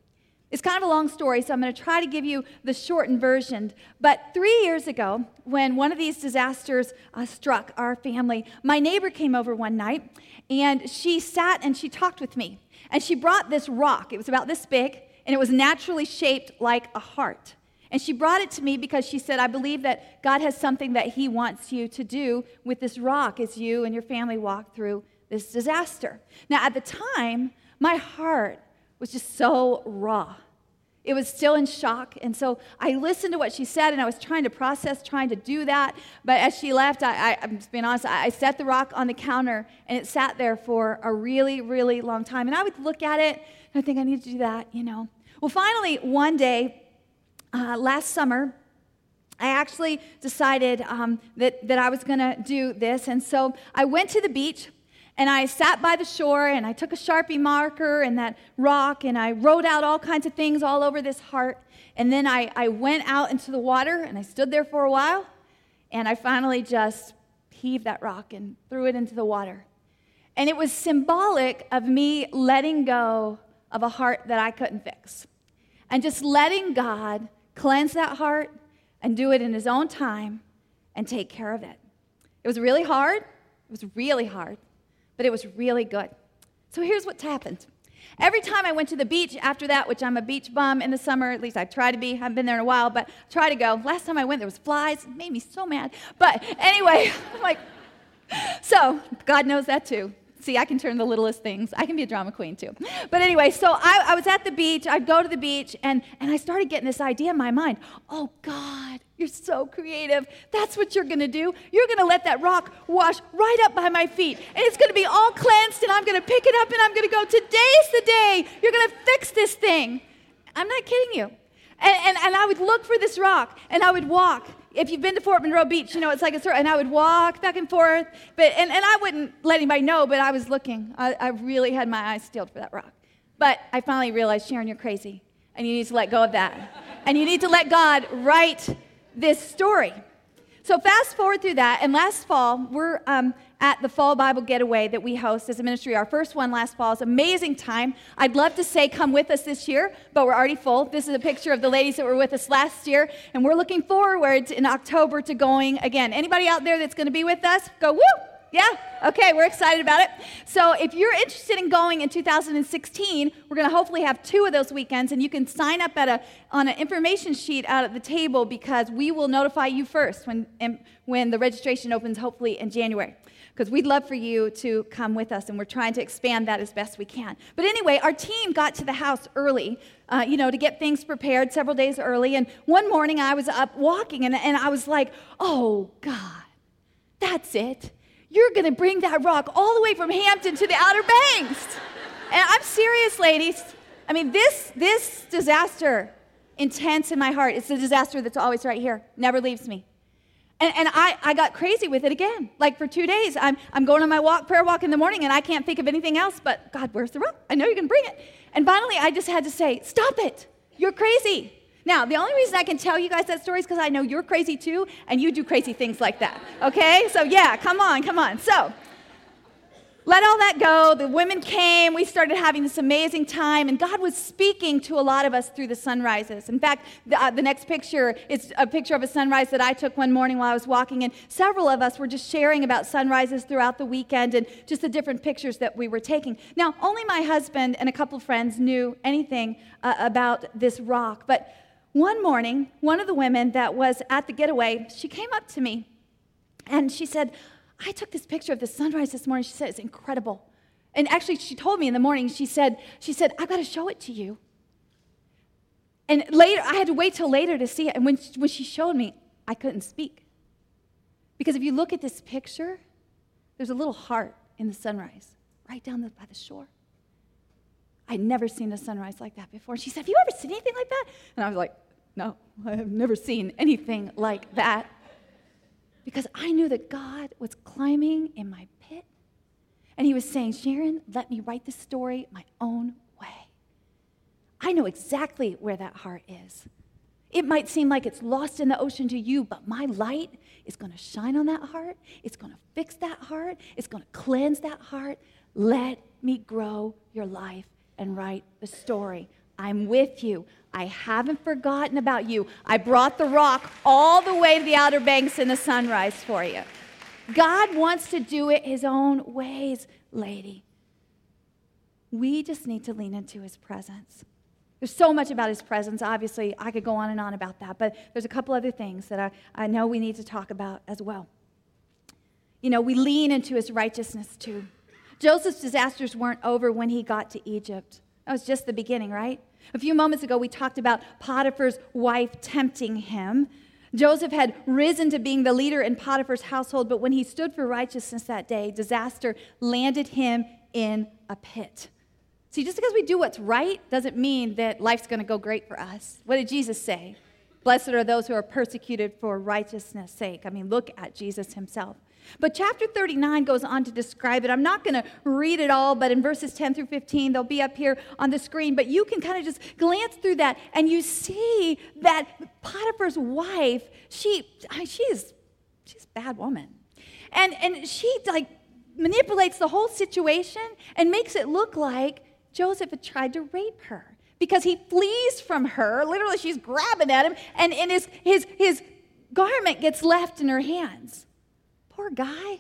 It's kind of a long story, so I'm going to try to give you the shortened version. But three years ago, when one of these disasters uh, struck our family, my neighbor came over one night and she sat and she talked with me. And she brought this rock. It was about this big and it was naturally shaped like a heart. And she brought it to me because she said, I believe that God has something that He wants you to do with this rock as you and your family walk through this disaster. Now, at the time, my heart was just so raw. It was still in shock. And so I listened to what she said and I was trying to process, trying to do that. But as she left, I, am just being honest, I, I set the rock on the counter and it sat there for a really, really long time. And I would look at it and I think I need to do that, you know. Well, finally, one day, uh, last summer, I actually decided um, that, that I was going to do this. And so I went to the beach and I sat by the shore and I took a Sharpie marker and that rock and I wrote out all kinds of things all over this heart. And then I, I went out into the water and I stood there for a while and I finally just heaved that rock and threw it into the water. And it was symbolic of me letting go of a heart that I couldn't fix and just letting God cleanse that heart and do it in His own time and take care of it. It was really hard. It was really hard but it was really good. So here's what's happened. Every time I went to the beach after that, which I'm a beach bum in the summer, at least I try to be. I haven't been there in a while, but I try to go. Last time I went, there was flies. It made me so mad. But anyway, [LAUGHS] I'm like, so God knows that too. See, I can turn the littlest things. I can be a drama queen too. But anyway, so I, I, was at the beach. I'd go to the beach, and, and I started getting this idea in my mind. Oh, God, you're so creative. That's what you're going to do. You're going to let that rock wash right up by my feet, and it's going to be all cleansed, and I'm going to pick it up, and I'm going to go, Today's the day. You're going to fix this thing. I'm not kidding you. And, and, and I would look for this rock, and I would walk, if you've been to Fort Monroe Beach, you know it's like a and I would walk back and forth, but and, and I wouldn't let anybody know, but I was looking. I, I really had my eyes steeled for that rock. But I finally realized, Sharon, you're crazy, and you need to let go of that, and you need to let God write this story. So fast forward through that, and last fall we're um, at the Fall Bible Getaway that we host as a ministry. Our first one last fall is amazing time. I'd love to say come with us this year, but we're already full. This is a picture of the ladies that were with us last year, and we're looking forward in October to going again. Anybody out there that's going to be with us? Go woo! Yeah? Okay, we're excited about it. So, if you're interested in going in 2016, we're going to hopefully have two of those weekends, and you can sign up at a, on an information sheet out at the table because we will notify you first when, when the registration opens, hopefully in January because we'd love for you to come with us, and we're trying to expand that as best we can. But anyway, our team got to the house early, uh, you know, to get things prepared several days early. And one morning I was up walking, and, and I was like, oh, God, that's it. You're going to bring that rock all the way from Hampton to the Outer Banks. and I'm serious, ladies. I mean, this, this disaster, intense in my heart, it's a disaster that's always right here, never leaves me. And, and I, I got crazy with it again. Like for two days, I'm, I'm going on my walk, prayer walk in the morning, and I can't think of anything else but, God, where's the rope? I know you're going to bring it. And finally, I just had to say, Stop it. You're crazy. Now, the only reason I can tell you guys that story is because I know you're crazy too, and you do crazy things like that. Okay? So, yeah, come on, come on. So, let all that go. The women came. We started having this amazing time, and God was speaking to a lot of us through the sunrises. In fact, the, uh, the, next picture is a picture of a sunrise that I took one morning while I was walking, and several of us were just sharing about sunrises throughout the weekend and just the different pictures that we were taking. Now, only my husband and a couple of friends knew anything uh, about this rock, but one morning, one of the women that was at the getaway, she came up to me and she said, I took this picture of the sunrise this morning. She said, it's incredible. And actually, she told me in the morning, she said, she said, I've got to show it to you. And later, I had to wait till later to see it. And when, when she showed me, I couldn't speak. Because if you look at this picture, there's a little heart in the sunrise right down the, by the shore. I'd never seen a sunrise like that before. She said, Have you ever seen anything like that? And I was like, No, I have never seen anything like that because I knew that God was climbing in my pit. And he was saying, Sharon, let me write the story my own way. I know exactly where that heart is. It might seem like it's lost in the ocean to you, but my light is going to shine on that heart. It's going to fix that heart. It's going to cleanse that heart. Let me grow your life and write the story I'm with you. I haven't forgotten about you. I brought the rock all the way to the Outer Banks in the sunrise for you. God wants to do it his own ways, lady. We just need to lean into his presence. There's so much about his presence. Obviously, I could go on and on about that, but there's a couple other things that I, I know we need to talk about as well. You know, we lean into his righteousness too. Joseph's disasters weren't over when he got to Egypt. That was just the beginning, right? A few moments ago, we talked about Potiphar's wife tempting him. Joseph had risen to being the leader in Potiphar's household, but when he stood for righteousness that day, disaster landed him in a pit. See, just because we do what's right doesn't mean that life's going to go great for us. What did Jesus say? Blessed are those who are persecuted for righteousness' sake. I mean, look at Jesus himself. But chapter 39 goes on to describe it. I'm not going to read it all, but in verses 10 through 15, they'll be up here on the screen. But you can kind of just glance through that and you see that Potiphar's wife, she, she's, she's a bad woman. And, and she like manipulates the whole situation and makes it look like Joseph had tried to rape her because he flees from her. Literally, she's grabbing at him, and, and his, his, his garment gets left in her hands. Poor guy.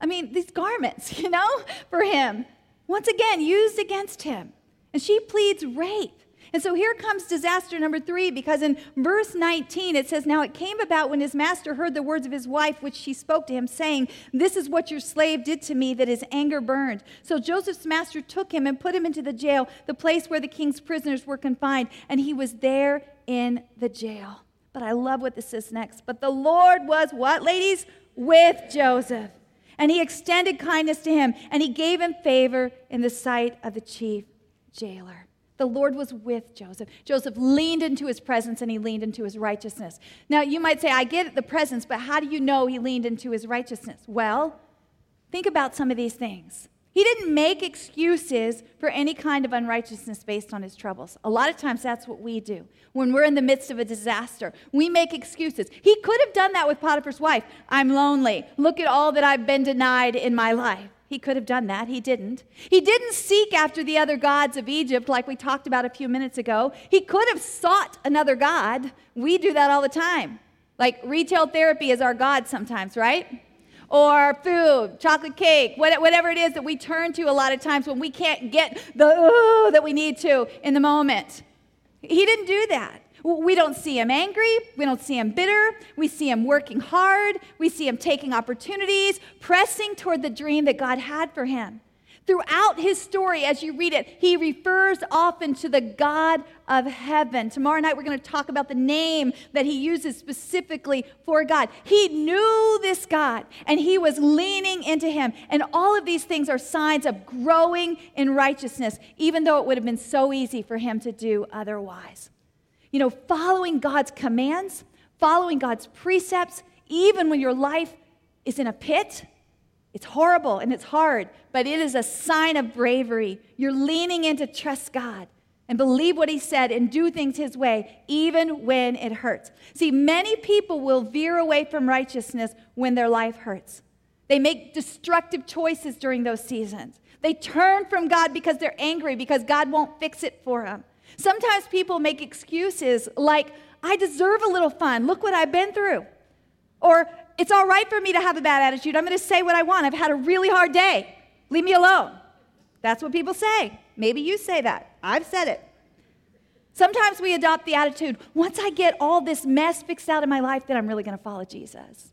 I mean, these garments, [LAUGHS] you know, for him, once again, used against him. And she pleads rape. And so here comes disaster number three, because in verse 19 it says, Now it came about when his master heard the words of his wife, which she spoke to him, saying, This is what your slave did to me, that his anger burned. So Joseph's master took him and put him into the jail, the place where the king's prisoners were confined, and he was there in the jail. But I love what this says next. But the Lord was what, ladies? With Joseph. And he extended kindness to him, and he gave him favor in the sight of the chief jailer. The Lord was with Joseph. Joseph leaned into his presence and he leaned into his righteousness. Now, you might say, I get the presence, but how do you know he leaned into his righteousness? Well, think about some of these things. He didn't make excuses for any kind of unrighteousness based on his troubles. A lot of times that's what we do. When we're in the midst of a disaster, we make excuses. He could have done that with Potiphar's wife. I'm lonely. Look at all that I've been denied in my life. He could have done that. He didn't. He didn't seek after the other gods of Egypt like we talked about a few minutes ago. He could have sought another God. We do that all the time. Like retail therapy is our God sometimes, right? Or food, chocolate cake, whatever it is that we turn to a lot of times when we can't get the uh, that we need to in the moment. He didn't do that. We don't see him angry. We don't see him bitter. We see him working hard. We see him taking opportunities, pressing toward the dream that God had for him. Throughout his story, as you read it, he refers often to the God of heaven. Tomorrow night, we're going to talk about the name that he uses specifically for God. He knew this God and he was leaning into him. And all of these things are signs of growing in righteousness, even though it would have been so easy for him to do otherwise. You know, following God's commands, following God's precepts, even when your life is in a pit, it's horrible and it's hard, but it is a sign of bravery. You're leaning in to trust God and believe what He said and do things His way, even when it hurts. See, many people will veer away from righteousness when their life hurts. They make destructive choices during those seasons. They turn from God because they're angry, because God won't fix it for them. Sometimes people make excuses like, I deserve a little fun. Look what I've been through. Or it's all right for me to have a bad attitude. I'm going to say what I want. I've had a really hard day. Leave me alone. That's what people say. Maybe you say that. I've said it. Sometimes we adopt the attitude once I get all this mess fixed out in my life, then I'm really going to follow Jesus.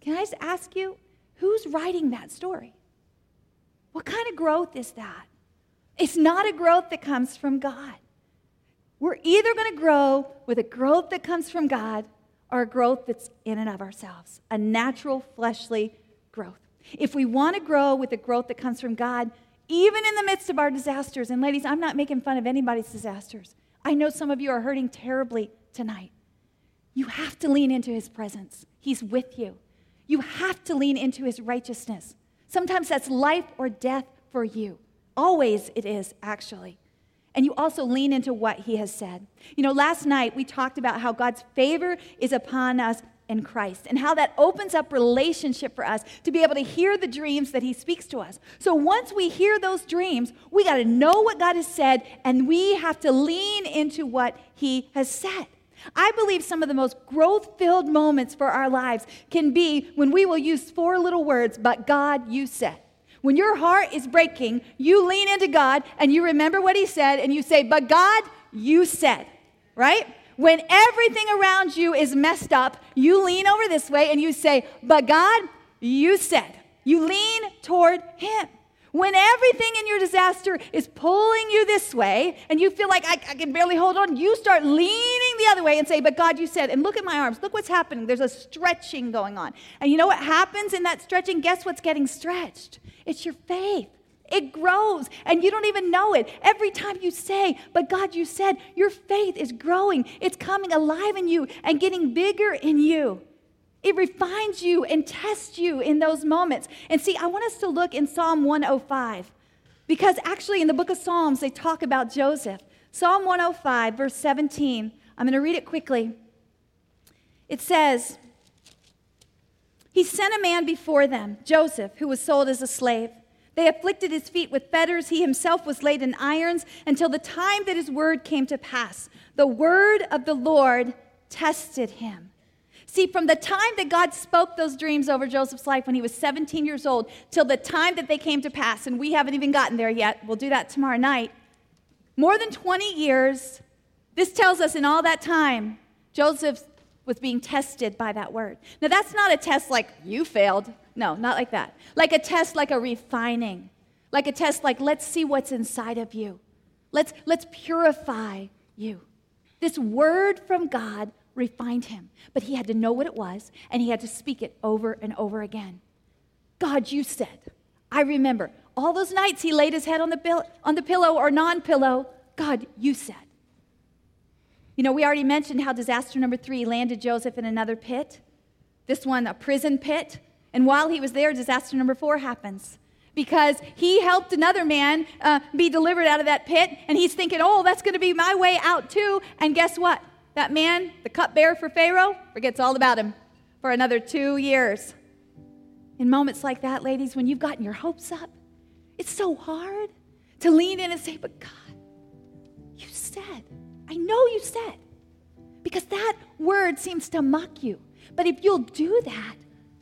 Can I just ask you, who's writing that story? What kind of growth is that? It's not a growth that comes from God. We're either going to grow with a growth that comes from God a growth that's in and of ourselves, a natural fleshly growth. If we want to grow with the growth that comes from God, even in the midst of our disasters, and ladies, I'm not making fun of anybody's disasters. I know some of you are hurting terribly tonight. You have to lean into his presence. He's with you. You have to lean into his righteousness. Sometimes that's life or death for you. Always it is, actually and you also lean into what he has said. You know, last night we talked about how God's favor is upon us in Christ and how that opens up relationship for us to be able to hear the dreams that He speaks to us. So once we hear those dreams, we got to know what God has said and we have to lean into what He has said. I believe some of the most growth filled moments for our lives can be when we will use four little words, but God, you said. When your heart is breaking, you lean into God and you remember what He said and you say, But God, you said, right? When everything around you is messed up, you lean over this way and you say, But God, you said. You lean toward Him. When everything in your disaster is pulling you this way and you feel like I, I, can barely hold on, you start leaning the other way and say, But God, you said, and look at my arms. Look what's happening. There's a stretching going on. And you know what happens in that stretching? Guess what's getting stretched? It's your faith. It grows and you don't even know it. Every time you say, But God, you said, your faith is growing. It's coming alive in you and getting bigger in you. It refines you and tests you in those moments. And see, I want us to look in Psalm 105 because actually in the book of Psalms, they talk about Joseph. Psalm 105, verse 17. I'm going to read it quickly. It says, He sent a man before them, Joseph, who was sold as a slave. They afflicted his feet with fetters. He himself was laid in irons until the time that his word came to pass. The word of the Lord tested him See, from the time that God spoke those dreams over Joseph's life when he was 17 years old till the time that they came to pass, and we haven't even gotten there yet, we'll do that tomorrow night, more than 20 years, this tells us in all that time, Joseph was being tested by that word. Now, that's not a test like you failed. No, not like that. Like a test, like a refining. Like a test, like let's see what's inside of you. Let's, let's purify you. This word from God refined him. But he had to know what it was, and he had to speak it over and over again. God, you said. I remember all those nights he laid his head on the, pill- on the pillow or non pillow. God, you said. You know, we already mentioned how disaster number three landed Joseph in another pit. This one, a prison pit. And while he was there, disaster number four happens because he helped another man uh, be delivered out of that pit. And he's thinking, oh, that's going to be my way out too. And guess what? That man, the cupbearer for Pharaoh, forgets all about him for another two years. In moments like that, ladies, when you've gotten your hopes up, it's so hard to lean in and say, But God, you said, I know you said. Because that word seems to mock you. But if you'll do that,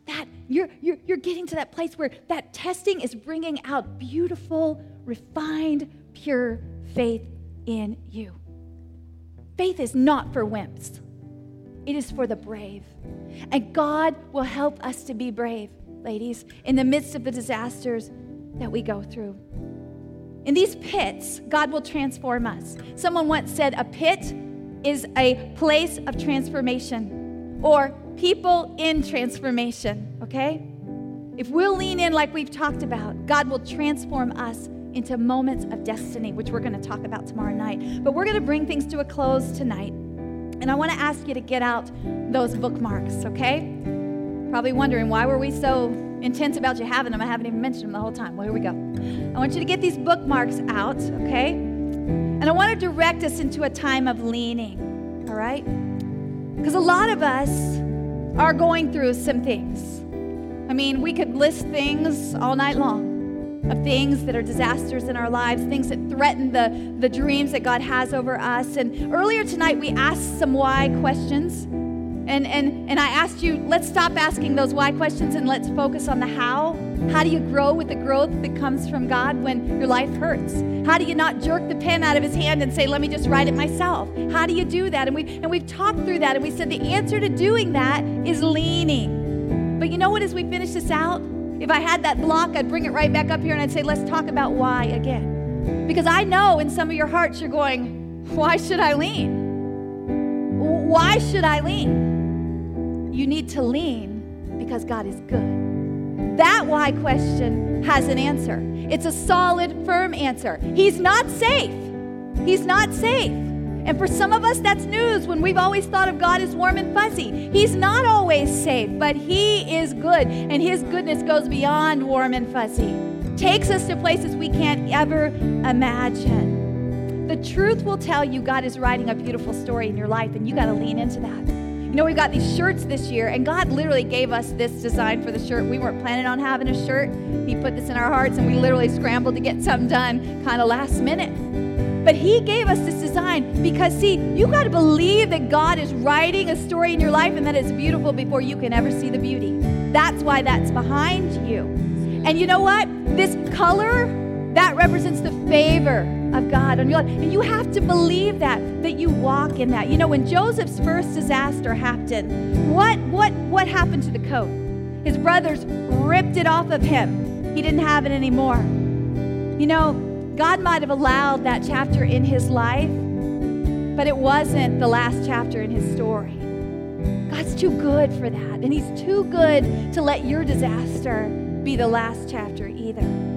that you're, you're, you're getting to that place where that testing is bringing out beautiful, refined, pure faith in you. Faith is not for wimps, it is for the brave. And God will help us to be brave, ladies, in the midst of the disasters that we go through. In these pits, God will transform us. Someone once said, A pit is a place of transformation or people in transformation, okay? If we'll lean in like we've talked about, God will transform us into moments of destiny, which we're going to talk about tomorrow night. But we're going to bring things to a close tonight. And I want to ask you to get out those bookmarks, okay? Probably wondering why were we so intense about you having them? I haven't even mentioned them the whole time. Well, here we go. I want you to get these bookmarks out, okay? And I want to direct us into a time of leaning, all right? Because a lot of us are going through some things. I mean, we could list things all night long of things that are disasters in our lives, things that threaten the, the dreams that God has over us. And earlier tonight, we asked some why questions. And, and, and I asked you, let's stop asking those why questions and let's focus on the how. How do you grow with the growth that comes from God when your life hurts? How do you not jerk the pen out of his hand and say, let me just write it myself? How do you do that? And, we, and we've talked through that and we said the answer to doing that is leaning. But you know what, as we finish this out, if I had that block, I'd bring it right back up here and I'd say, let's talk about why again. Because I know in some of your hearts you're going, why should I lean? Why should I lean? You need to lean because God is good. That why question has an answer. It's a solid, firm answer. He's not safe. He's not safe. And for some of us, that's news when we've always thought of God as warm and fuzzy. He's not always safe, but He is good, and His goodness goes beyond warm and fuzzy, takes us to places we can't ever imagine. The truth will tell you God is writing a beautiful story in your life, and you got to lean into that. You know, we've got these shirts this year, and God literally gave us this design for the shirt. We weren't planning on having a shirt. He put this in our hearts, and we literally scrambled to get something done kind of last minute. But He gave us this design because, see, you got to believe that God is writing a story in your life and that it's beautiful before you can ever see the beauty. That's why that's behind you. And you know what? This color, that represents the favor of God on your life. And you have to believe that, that you walk in that. You know, when Joseph's first disaster happened, what what what happened to the coat? His brothers ripped it off of him. He didn't have it anymore. You know, God might have allowed that chapter in his life, but it wasn't the last chapter in his story. God's too good for that. And he's too good to let your disaster be the last chapter either.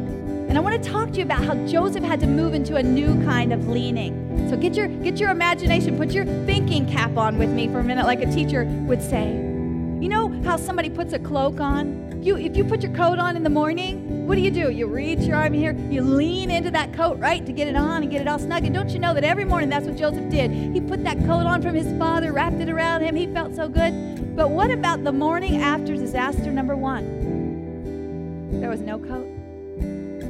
And I want to talk to you about how Joseph had to move into a new kind of leaning. So get your get your imagination, put your thinking cap on with me for a minute like a teacher would say. You know how somebody puts a cloak on? You if you put your coat on in the morning, what do you do? You reach your arm here, you lean into that coat, right, to get it on and get it all snug. And don't you know that every morning that's what Joseph did? He put that coat on from his father, wrapped it around him. He felt so good. But what about the morning after disaster number 1? There was no coat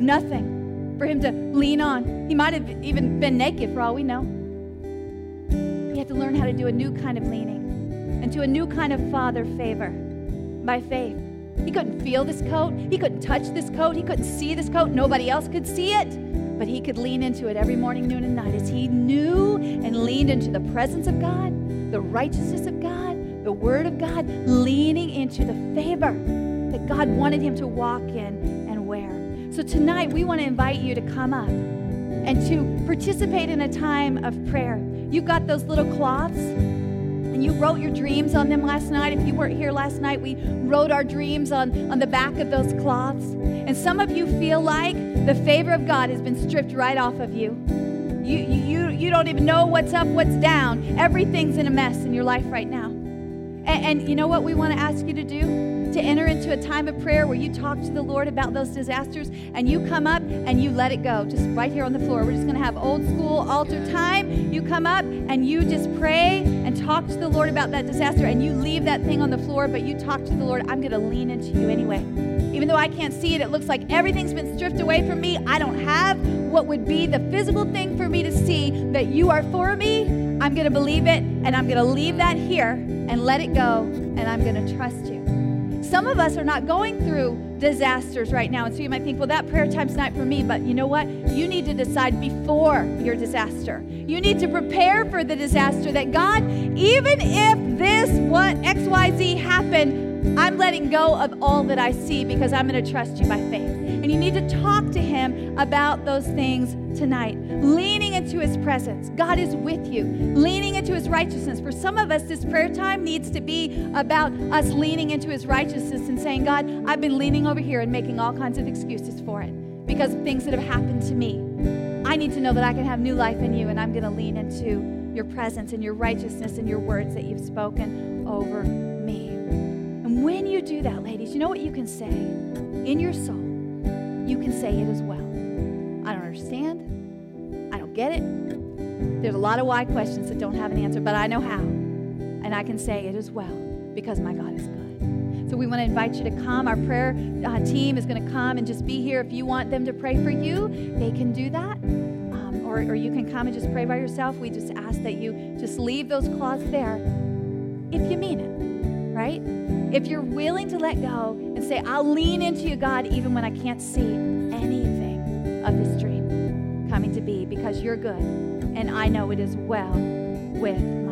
nothing for him to lean on. He might have even been naked for all we know. He had to learn how to do a new kind of leaning and to a new kind of father favor by faith. He couldn't feel this coat. He couldn't touch this coat. He couldn't see this coat. Nobody else could see it. But he could lean into it every morning, noon, and night as he knew and leaned into the presence of God, the righteousness of God, the Word of God, leaning into the favor that God wanted him to walk in so tonight, we want to invite you to come up and to participate in a time of prayer. You've got those little cloths, and you wrote your dreams on them last night. If you weren't here last night, we wrote our dreams on, on the back of those cloths. And some of you feel like the favor of God has been stripped right off of you. You, you, you don't even know what's up, what's down. Everything's in a mess in your life right now. And, and you know what we want to ask you to do? To enter into a time of prayer where you talk to the Lord about those disasters and you come up and you let it go, just right here on the floor. We're just going to have old school altar time. You come up and you just pray and talk to the Lord about that disaster and you leave that thing on the floor, but you talk to the Lord. I'm going to lean into you anyway. Even though I can't see it, it looks like everything's been stripped away from me. I don't have what would be the physical thing for me to see that you are for me. I'm going to believe it and I'm going to leave that here and let it go and I'm going to trust you. Some of us are not going through disasters right now. And so you might think, well, that prayer time's not for me. But you know what? You need to decide before your disaster. You need to prepare for the disaster that God, even if this, what, XYZ happened, I'm letting go of all that I see because I'm going to trust you by faith. And you need to talk to Him about those things tonight, leaning into his presence. God is with you, leaning into his righteousness. For some of us, this prayer time needs to be about us leaning into his righteousness and saying, God, I've been leaning over here and making all kinds of excuses for it because of things that have happened to me. I need to know that I can have new life in you, and I'm going to lean into your presence and your righteousness and your words that you've spoken over me. And when you do that, ladies, you know what you can say in your soul? You can say it as well. I don't understand. I don't get it. There's a lot of why questions that don't have an answer, but I know how. And I can say it as well because my God is good. So we want to invite you to come. Our prayer uh, team is going to come and just be here. If you want them to pray for you, they can do that. Um, or, or you can come and just pray by yourself. We just ask that you just leave those cloths there if you mean it, right? If you're willing to let go and say, I'll lean into you, God, even when I can't see anything of this dream coming to be because you're good and I know it is well with my